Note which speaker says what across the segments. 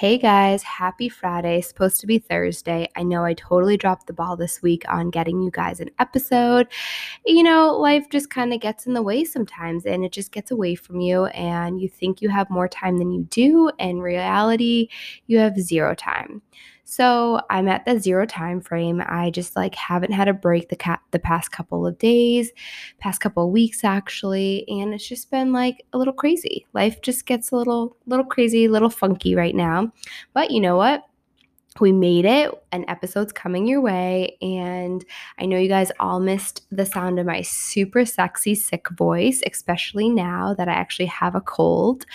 Speaker 1: Hey guys, happy Friday. Supposed to be Thursday. I know I totally dropped the ball this week on getting you guys an episode. You know, life just kind of gets in the way sometimes and it just gets away from you, and you think you have more time than you do. In reality, you have zero time. So I'm at the zero time frame. I just like haven't had a break the cat the past couple of days, past couple of weeks actually, and it's just been like a little crazy. Life just gets a little little crazy, a little funky right now. But you know what? We made it. An episode's coming your way. And I know you guys all missed the sound of my super sexy, sick voice, especially now that I actually have a cold.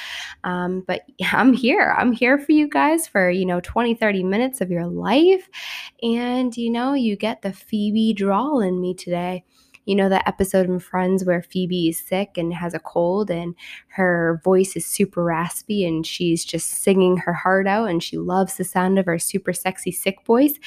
Speaker 1: Um, but I'm here. I'm here for you guys for, you know, 20, 30 minutes of your life. And, you know, you get the Phoebe drawl in me today you know that episode in Friends where Phoebe is sick and has a cold and her voice is super raspy and she's just singing her heart out and she loves the sound of her super sexy sick voice?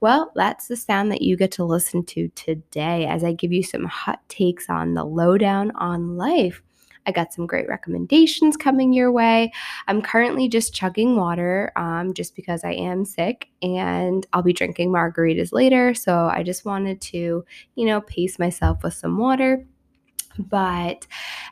Speaker 1: Well, that's the sound that you get to listen to today as I give you some hot takes on the lowdown on life. I got some great recommendations coming your way. I'm currently just chugging water um, just because I am sick and I'll be drinking margaritas later. So I just wanted to, you know, pace myself with some water. But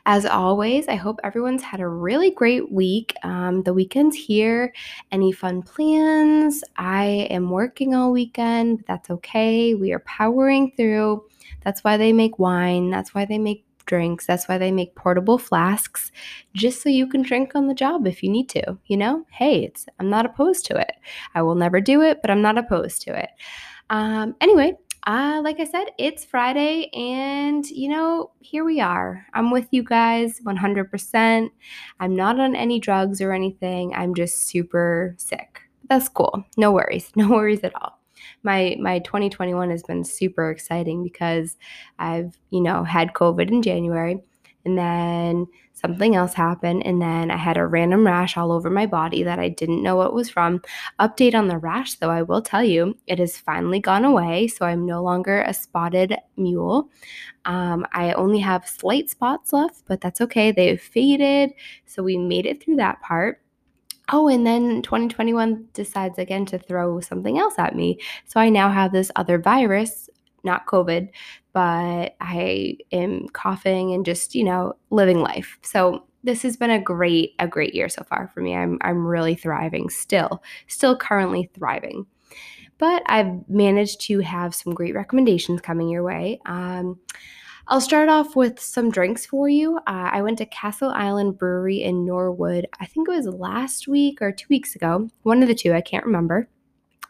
Speaker 1: as always, I hope everyone's had a really great week. Um, the weekend's here. Any fun plans? I am working all weekend, but that's okay. We are powering through. That's why they make wine. That's why they make drinks. That's why they make portable flasks just so you can drink on the job if you need to. You know, hey, it's I'm not opposed to it. I will never do it, but I'm not opposed to it. Um, anyway, uh, like I said, it's Friday, and you know, here we are. I'm with you guys 100%. I'm not on any drugs or anything. I'm just super sick. That's cool. No worries. No worries at all my my 2021 has been super exciting because I've, you know, had COVID in January and then something else happened and then I had a random rash all over my body that I didn't know what was from. Update on the rash though, I will tell you, it has finally gone away, so I'm no longer a spotted mule. Um, I only have slight spots left, but that's okay. They've faded, so we made it through that part. Oh, and then 2021 decides again to throw something else at me. So I now have this other virus, not COVID, but I am coughing and just, you know, living life. So this has been a great a great year so far for me. I'm I'm really thriving still. Still currently thriving. But I've managed to have some great recommendations coming your way. Um, I'll start off with some drinks for you. Uh, I went to Castle Island Brewery in Norwood, I think it was last week or two weeks ago, one of the two, I can't remember.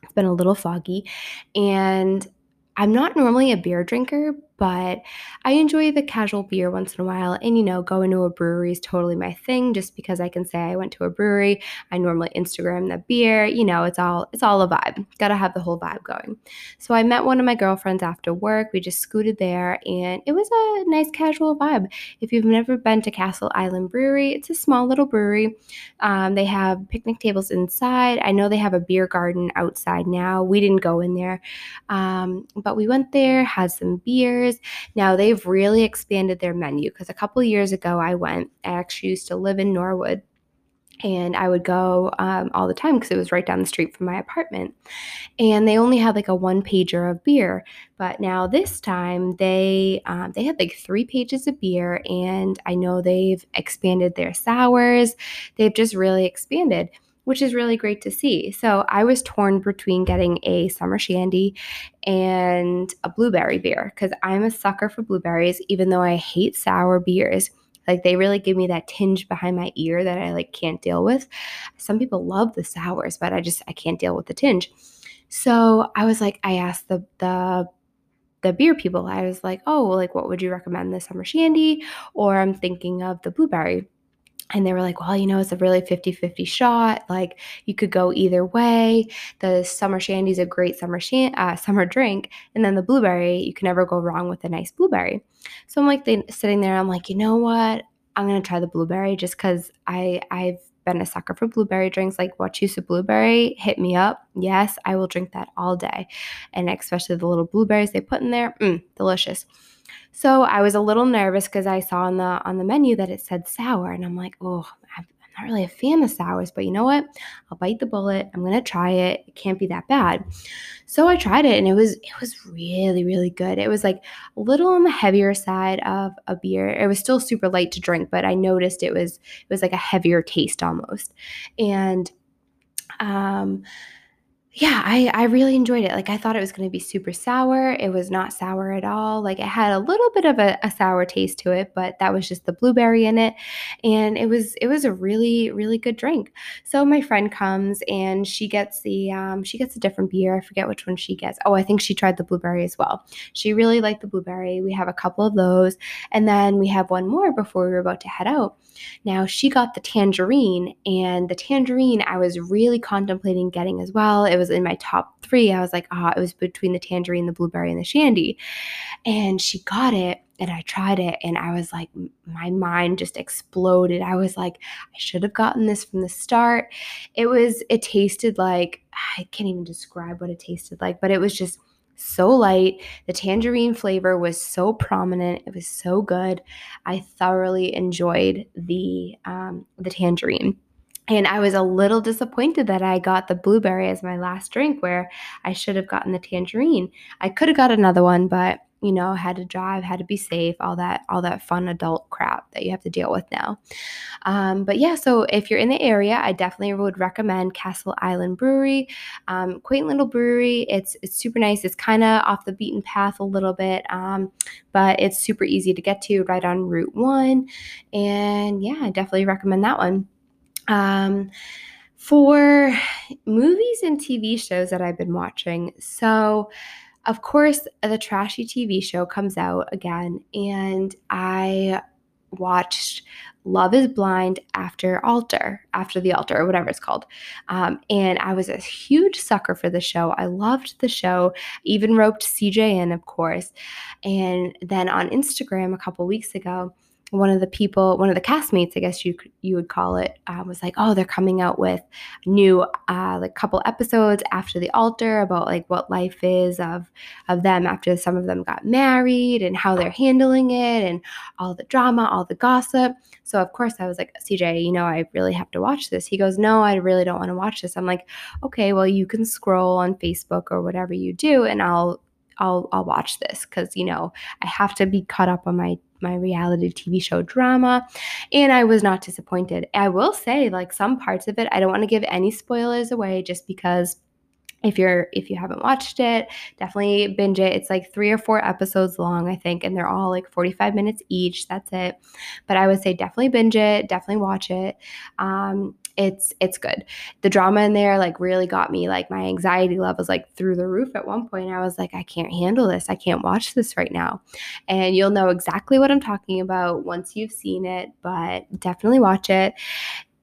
Speaker 1: It's been a little foggy. And I'm not normally a beer drinker, but I enjoy the casual beer once in a while. And, you know, going to a brewery is totally my thing just because I can say I went to a brewery. I normally Instagram the beer. You know, it's all it's all a vibe. Gotta have the whole vibe going. So I met one of my girlfriends after work. We just scooted there and it was a nice casual vibe. If you've never been to Castle Island Brewery, it's a small little brewery. Um, they have picnic tables inside. I know they have a beer garden outside now. We didn't go in there. Um, but we went there, had some beers years. Now they've really expanded their menu because a couple years ago I went, I actually used to live in Norwood and I would go um, all the time because it was right down the street from my apartment. And they only had like a one pager of beer, but now this time they um, they had like three pages of beer, and I know they've expanded their sours. They've just really expanded which is really great to see. So I was torn between getting a summer shandy and a blueberry beer because I'm a sucker for blueberries, even though I hate sour beers. Like they really give me that tinge behind my ear that I like can't deal with. Some people love the sours, but I just I can't deal with the tinge. So I was like, I asked the the the beer people, I was like, oh, well, like what would you recommend, the summer shandy, or I'm thinking of the blueberry and they were like, well, you know, it's a really 50 50 shot. Like, you could go either way. The summer shandy is a great summer, shan- uh, summer drink. And then the blueberry, you can never go wrong with a nice blueberry. So I'm like they, sitting there, I'm like, you know what? I'm going to try the blueberry just because I've been a sucker for blueberry drinks. Like, Wachusett blueberry, hit me up. Yes, I will drink that all day. And especially the little blueberries they put in there, mm, delicious. So I was a little nervous because I saw on the on the menu that it said sour, and I'm like, oh, I'm not really a fan of sours, but you know what? I'll bite the bullet. I'm gonna try it. It can't be that bad. So I tried it and it was it was really, really good. It was like a little on the heavier side of a beer. It was still super light to drink, but I noticed it was it was like a heavier taste almost. And um yeah, I, I really enjoyed it. Like I thought it was going to be super sour. It was not sour at all. Like it had a little bit of a, a, sour taste to it, but that was just the blueberry in it. And it was it was a really, really good drink. So my friend comes and she gets the um, she gets a different beer. I forget which one she gets. Oh, I think she tried the blueberry as well. She really liked the blueberry. We have a couple of those. And then we have one more before we were about to head out. Now she got the tangerine, and the tangerine I was really contemplating getting as well. It was in my top three. I was like, ah, oh, it was between the tangerine, the blueberry, and the shandy. And she got it and I tried it and I was like, my mind just exploded. I was like, I should have gotten this from the start. It was, it tasted like, I can't even describe what it tasted like, but it was just so light. The tangerine flavor was so prominent. It was so good. I thoroughly enjoyed the um, the tangerine. And I was a little disappointed that I got the blueberry as my last drink, where I should have gotten the tangerine. I could have got another one, but you know, had to drive, had to be safe, all that, all that fun adult crap that you have to deal with now. Um, but yeah, so if you're in the area, I definitely would recommend Castle Island Brewery, um, quaint little brewery. It's it's super nice. It's kind of off the beaten path a little bit, um, but it's super easy to get to, right on Route One. And yeah, I definitely recommend that one. Um, for movies and TV shows that I've been watching, so of course, the trashy TV show comes out again, and I watched Love is Blind after Altar, after the altar, or whatever it's called. Um, and I was a huge sucker for the show. I loved the show, even roped CJ in, of course. And then on Instagram a couple weeks ago, one of the people, one of the castmates, I guess you you would call it, uh, was like, "Oh, they're coming out with new uh, like couple episodes after the altar about like what life is of of them after some of them got married and how they're handling it and all the drama, all the gossip." So of course I was like, "CJ, you know, I really have to watch this." He goes, "No, I really don't want to watch this." I'm like, "Okay, well, you can scroll on Facebook or whatever you do, and I'll." I'll I'll watch this because you know I have to be caught up on my my reality TV show drama, and I was not disappointed. I will say, like some parts of it, I don't want to give any spoilers away just because if you're if you haven't watched it definitely binge it. It's like three or four episodes long i think and they're all like 45 minutes each that's it. But i would say definitely binge it definitely watch it. Um, it's it's good. The drama in there like really got me. Like my anxiety levels like through the roof at one point. I was like, I can't handle this. I can't watch this right now. And you'll know exactly what I'm talking about once you've seen it, but definitely watch it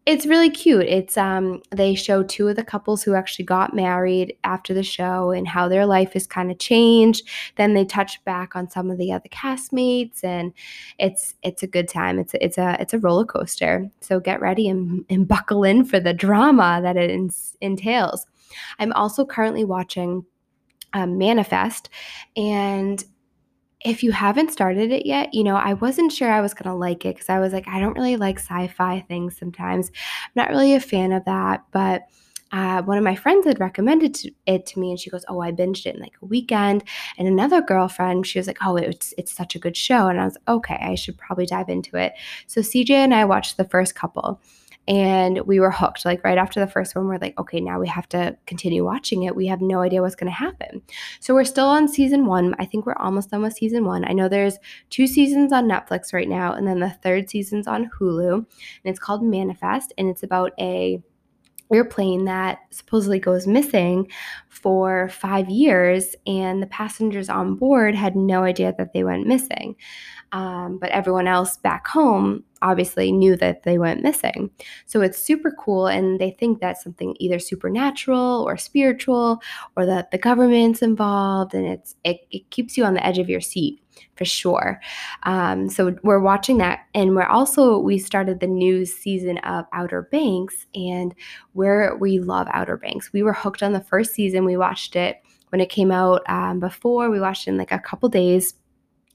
Speaker 1: it's really cute. It's um they show two of the couples who actually got married after the show and how their life has kind of changed. Then they touch back on some of the other castmates and it's it's a good time. It's it's a it's a roller coaster. So get ready and, and buckle in for the drama that it entails. I'm also currently watching um, Manifest and if you haven't started it yet, you know, I wasn't sure I was going to like it because I was like, I don't really like sci fi things sometimes. I'm not really a fan of that. But uh, one of my friends had recommended to, it to me and she goes oh i binged it in like a weekend and another girlfriend she was like oh it's it's such a good show and i was okay i should probably dive into it so cj and i watched the first couple and we were hooked. Like right after the first one, we're like, okay, now we have to continue watching it. We have no idea what's going to happen. So we're still on season one. I think we're almost done with season one. I know there's two seasons on Netflix right now, and then the third season's on Hulu, and it's called Manifest, and it's about a airplane that supposedly goes missing for five years, and the passengers on board had no idea that they went missing. Um, but everyone else back home obviously knew that they went missing. So it's super cool, and they think that's something either supernatural or spiritual, or that the government's involved, and it's it, it keeps you on the edge of your seat for sure. Um, so we're watching that, and we're also we started the new season of Outer Banks, and where we love Outer Banks. We were hooked on the first season. We watched it when it came out um, before. We watched it in like a couple days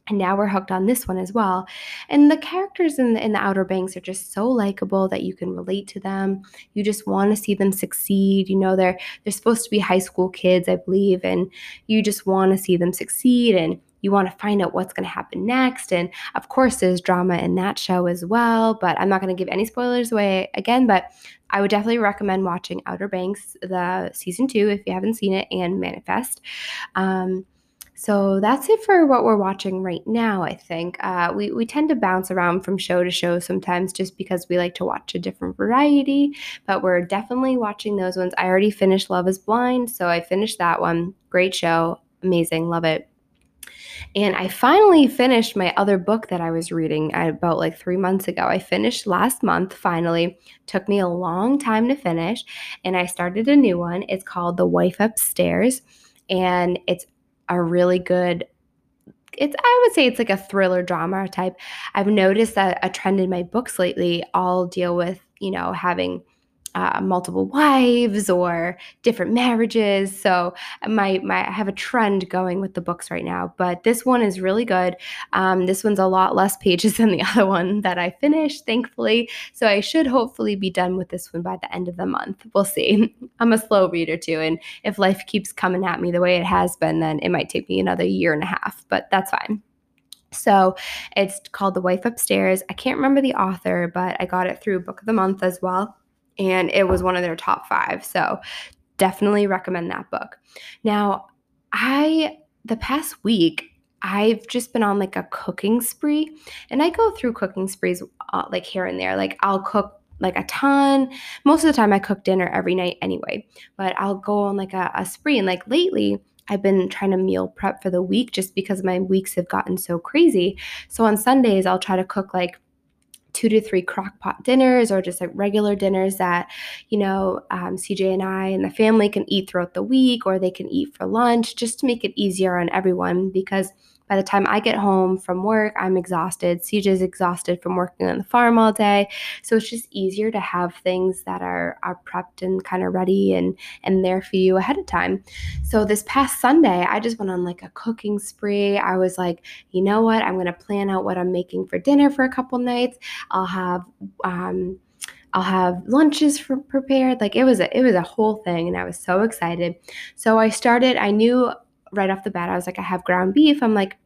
Speaker 1: and now we're hooked on this one as well. And the characters in the, in the Outer Banks are just so likable that you can relate to them. You just want to see them succeed. You know, they're they're supposed to be high school kids, I believe, and you just want to see them succeed and you want to find out what's going to happen next. And of course, there's drama in that show as well, but I'm not going to give any spoilers away again. But I would definitely recommend watching Outer Banks, the season two, if you haven't seen it, and Manifest. Um, so that's it for what we're watching right now, I think. Uh, we, we tend to bounce around from show to show sometimes just because we like to watch a different variety, but we're definitely watching those ones. I already finished Love is Blind, so I finished that one. Great show, amazing, love it. And I finally finished my other book that I was reading about like three months ago. I finished last month, finally. Took me a long time to finish. And I started a new one. It's called The Wife Upstairs. And it's a really good it's I would say it's like a thriller drama type. I've noticed that a trend in my books lately all deal with, you know, having uh, multiple wives or different marriages. So my my I have a trend going with the books right now. But this one is really good. Um, this one's a lot less pages than the other one that I finished, thankfully. So I should hopefully be done with this one by the end of the month. We'll see. I'm a slow reader too, and if life keeps coming at me the way it has been, then it might take me another year and a half. But that's fine. So it's called The Wife Upstairs. I can't remember the author, but I got it through Book of the Month as well and it was one of their top five. So definitely recommend that book. Now, I, the past week, I've just been on like a cooking spree, and I go through cooking sprees uh, like here and there. Like I'll cook like a ton. Most of the time, I cook dinner every night anyway, but I'll go on like a, a spree. And like lately, I've been trying to meal prep for the week just because my weeks have gotten so crazy. So on Sundays, I'll try to cook like two to three crock pot dinners or just like regular dinners that, you know, um, CJ and I and the family can eat throughout the week or they can eat for lunch just to make it easier on everyone because by the time I get home from work, I'm exhausted. CJ's exhausted from working on the farm all day. So it's just easier to have things that are, are prepped and kind of ready and, and there for you ahead of time. So this past Sunday, I just went on like a cooking spree. I was like, you know what? I'm going to plan out what I'm making for dinner for a couple nights. I'll have, um, I'll have lunches for, prepared. Like it was a it was a whole thing, and I was so excited. So I started. I knew right off the bat, I was like, I have ground beef. I'm like,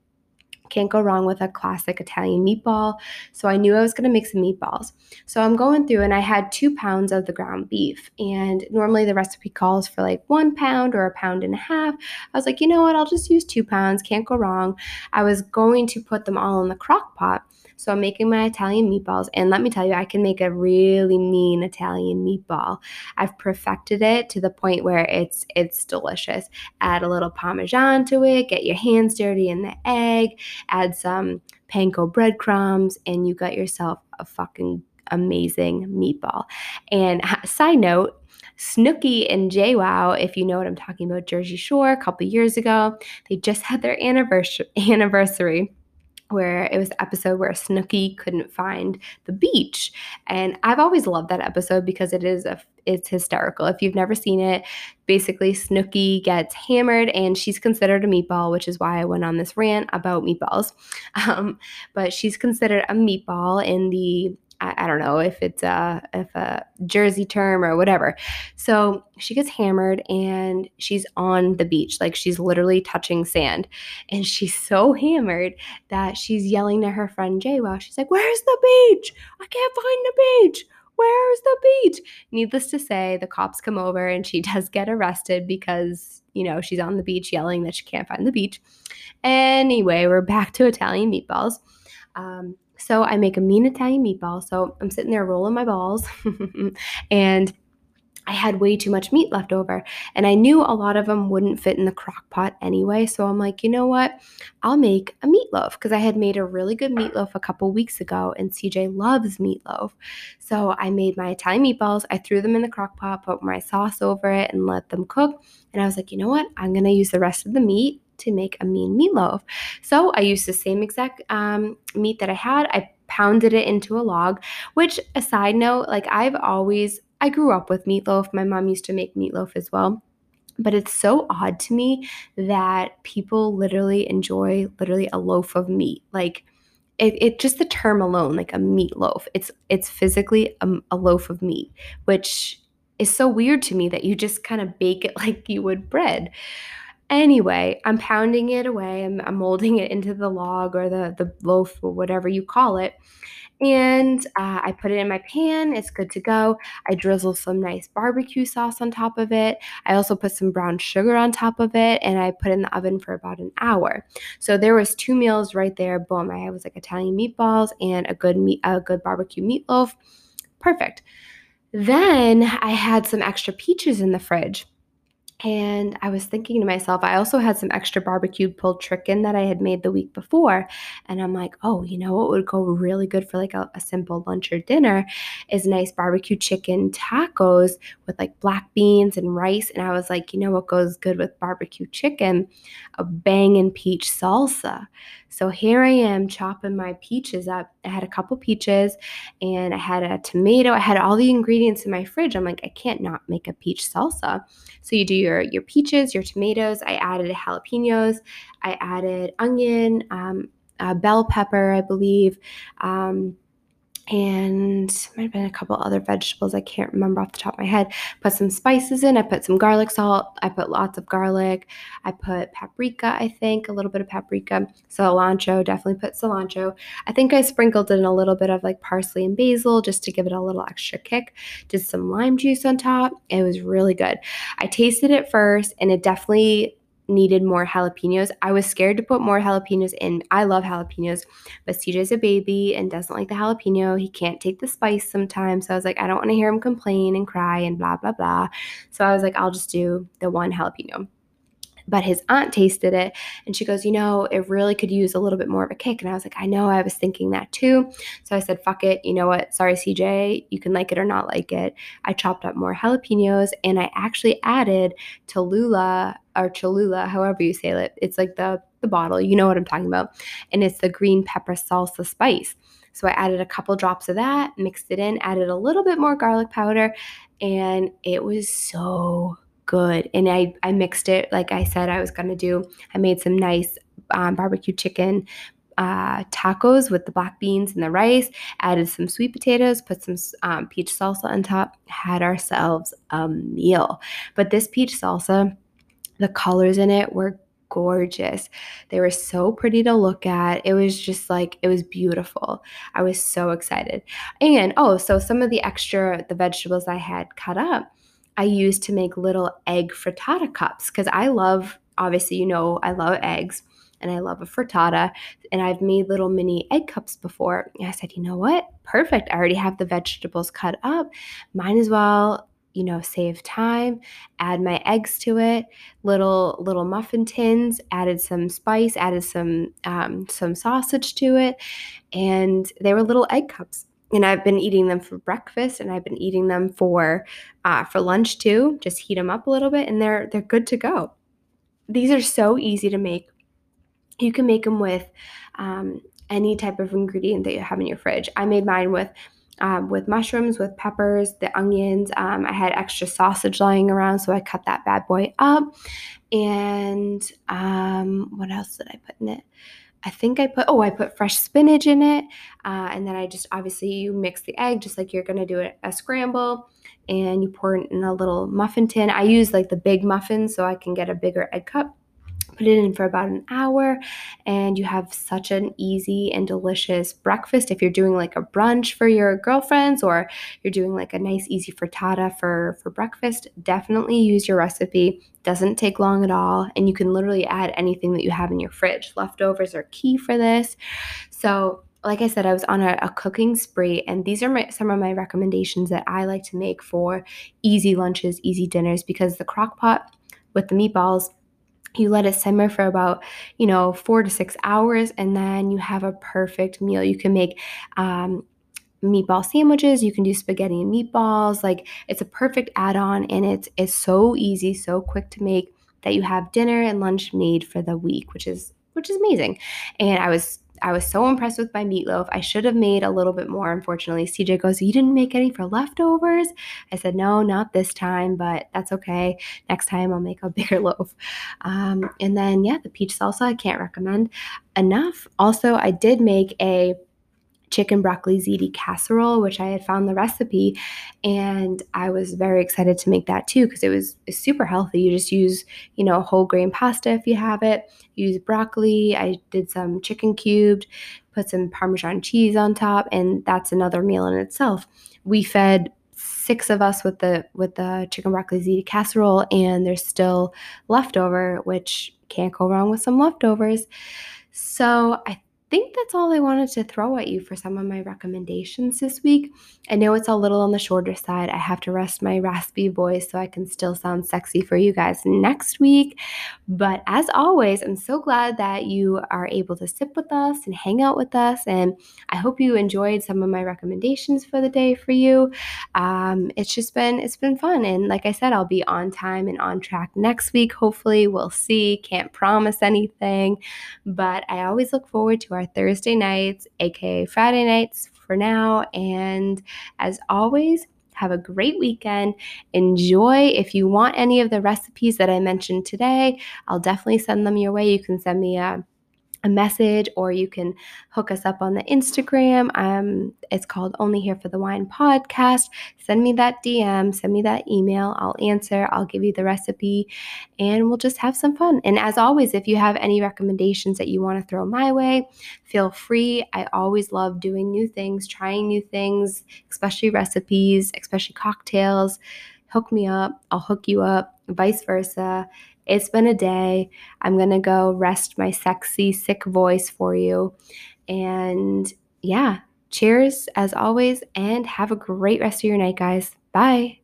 Speaker 1: can't go wrong with a classic Italian meatball. So I knew I was going to make some meatballs. So I'm going through and I had two pounds of the ground beef. And normally the recipe calls for like one pound or a pound and a half. I was like, you know what? I'll just use two pounds. Can't go wrong. I was going to put them all in the crock pot. So I'm making my Italian meatballs. And let me tell you, I can make a really mean Italian meatball. I've perfected it to the point where it's it's delicious. Add a little parmesan to it, get your hands dirty in the egg, add some panko breadcrumbs, and you got yourself a fucking amazing meatball. And side note, Snooki and JWoww, if you know what I'm talking about, Jersey Shore, a couple years ago, they just had their anniversary anniversary where it was the episode where Snooki couldn't find the beach. And I've always loved that episode because it is a it's hysterical. If you've never seen it, basically Snooki gets hammered and she's considered a meatball, which is why I went on this rant about meatballs. Um, but she's considered a meatball in the I, don't know if it's a if a Jersey term or whatever. So she gets hammered and she's on the beach, like she's literally touching sand, and she's so hammered that she's yelling to her friend Jay while she's like, "Where's the beach? I can't find the beach." Where's the beach? Needless to say, the cops come over and she does get arrested because, you know, she's on the beach yelling that she can't find the beach. Anyway, we're back to Italian meatballs. Um, so I make a mean Italian meatball. So I'm sitting there rolling my balls and I had way too much meat left over. And I knew a lot of them wouldn't fit in the crock pot anyway. So I'm like, you know what? I'll make a meatloaf because I had made a really good meatloaf a couple weeks ago and CJ loves meatloaf. So I made my Italian meatballs. I threw them in the crock pot, put my sauce over it, and let them cook. And I was like, you know what? I'm going to use the rest of the meat to make a mean meatloaf. So I used the same exact um, meat that I had. I pounded it into a log, which, a side note, like I've always, I grew up with meatloaf. My mom used to make meatloaf as well. but it's so odd to me that people literally enjoy literally a loaf of meat. Like it, it just the term alone, like a meatloaf. It's it's physically a, a loaf of meat, which is so weird to me that you just kind of bake it like you would bread. Anyway, I'm pounding it away. I'm, I'm molding it into the log or the the loaf or whatever you call it. And uh, I put it in my pan. It's good to go. I drizzle some nice barbecue sauce on top of it. I also put some brown sugar on top of it, and I put it in the oven for about an hour. So there was two meals right there. Boom! I was like Italian meatballs and a good meat, a good barbecue meatloaf. Perfect. Then I had some extra peaches in the fridge. And I was thinking to myself, I also had some extra barbecued pulled chicken that I had made the week before. And I'm like, oh, you know what would go really good for like a, a simple lunch or dinner is nice barbecue chicken tacos with like black beans and rice. And I was like, you know what goes good with barbecue chicken? A banging peach salsa. So here I am chopping my peaches up. I had a couple peaches and I had a tomato. I had all the ingredients in my fridge. I'm like, I can't not make a peach salsa. So you do your your peaches, your tomatoes. I added jalapenos. I added onion, um, uh, bell pepper, I believe. Um, and might have been a couple other vegetables I can't remember off the top of my head. Put some spices in. I put some garlic salt. I put lots of garlic. I put paprika, I think, a little bit of paprika. Cilantro, definitely put cilantro. I think I sprinkled in a little bit of like parsley and basil just to give it a little extra kick. Did some lime juice on top. It was really good. I tasted it first and it definitely needed more jalapenos. I was scared to put more jalapenos in. I love jalapenos, but CJ's a baby and doesn't like the jalapeno. He can't take the spice sometimes. So I was like, I don't want to hear him complain and cry and blah, blah, blah. So I was like, I'll just do the one jalapeno but his aunt tasted it and she goes, You know, it really could use a little bit more of a kick. And I was like, I know, I was thinking that too. So I said, Fuck it. You know what? Sorry, CJ. You can like it or not like it. I chopped up more jalapenos and I actually added Tallulah or Cholula, however you say it. It's like the, the bottle. You know what I'm talking about. And it's the green pepper salsa spice. So I added a couple drops of that, mixed it in, added a little bit more garlic powder, and it was so good. And I, I mixed it like I said I was going to do. I made some nice um, barbecue chicken uh, tacos with the black beans and the rice, added some sweet potatoes, put some um, peach salsa on top, had ourselves a meal. But this peach salsa, the colors in it were gorgeous. They were so pretty to look at. It was just like, it was beautiful. I was so excited. And oh, so some of the extra, the vegetables I had cut up, I used to make little egg frittata cups because I love, obviously, you know, I love eggs and I love a frittata. And I've made little mini egg cups before. And I said, you know what? Perfect. I already have the vegetables cut up. Might as well, you know, save time, add my eggs to it, little little muffin tins, added some spice, added some um, some sausage to it, and they were little egg cups and I've been eating them for breakfast and I've been eating them for uh, for lunch too. Just heat them up a little bit and they're they're good to go. These are so easy to make. You can make them with um, any type of ingredient that you have in your fridge. I made mine with um, with mushrooms, with peppers, the onions. Um, I had extra sausage lying around, so I cut that bad boy up. And um, what else did I put in it? I think I put, oh, I put fresh spinach in it. Uh, and then I just, obviously, you mix the egg just like you're going to do a, a scramble and you pour it in a little muffin tin. I use like the big muffin so I can get a bigger egg cup put it in for about an hour, and you have such an easy and delicious breakfast. If you're doing like a brunch for your girlfriends or you're doing like a nice easy frittata for for breakfast, definitely use your recipe. Doesn't take long at all, and you can literally add anything that you have in your fridge. Leftovers are key for this. So like I said, I was on a, a, cooking spree, and these are my, some of my recommendations that I like to make for easy lunches, easy dinners, because the crock pot with the meatballs you let it simmer for about you know four to six hours and then you have a perfect meal you can make um, meatball sandwiches you can do spaghetti and meatballs like it's a perfect add-on and it's it's so easy so quick to make that you have dinner and lunch made for the week which is which is amazing and i was I was so impressed with my meatloaf. I should have made a little bit more, unfortunately. CJ goes, You didn't make any for leftovers? I said, No, not this time, but that's okay. Next time I'll make a bigger loaf. Um, and then, yeah, the peach salsa, I can't recommend enough. Also, I did make a chicken broccoli ziti casserole, which I had found the recipe, and I was very excited to make that too because it was super healthy. You just use, you know, whole grain pasta if you have it. Use broccoli. I did some chicken cubed, put some Parmesan cheese on top, and that's another meal in itself. We fed six of us with the with the chicken broccoli ziti casserole, and there's still leftover, which can't go wrong with some leftovers. So I think that's all I wanted to throw at you for some of my recommendations this week. I know it's a little on the shorter side. I have to rest my raspy voice so I can still sound sexy for you guys next week. But as always, I'm so glad that you are able to sit with us and hang out with us. And I hope you enjoyed some of my recommendations for the day for you. Um, it's just been it's been fun. And like I said, I'll be on time and on track next week. Hopefully, we'll see. Can't promise anything, but I always look forward to our Thursday nights, aka Friday nights for now. And as always, have a great weekend. Enjoy. If you want any of the recipes that I mentioned today, I'll definitely send them your way. You can send me a a message or you can hook us up on the Instagram. Um, it's called Only Here for the Wine podcast. Send me that DM, send me that email. I'll answer, I'll give you the recipe, and we'll just have some fun. And as always, if you have any recommendations that you want to throw my way, feel free. I always love doing new things, trying new things, especially recipes, especially cocktails. Hook me up, I'll hook you up, vice versa. It's been a day. I'm going to go rest my sexy, sick voice for you. And yeah, cheers as always, and have a great rest of your night, guys. Bye.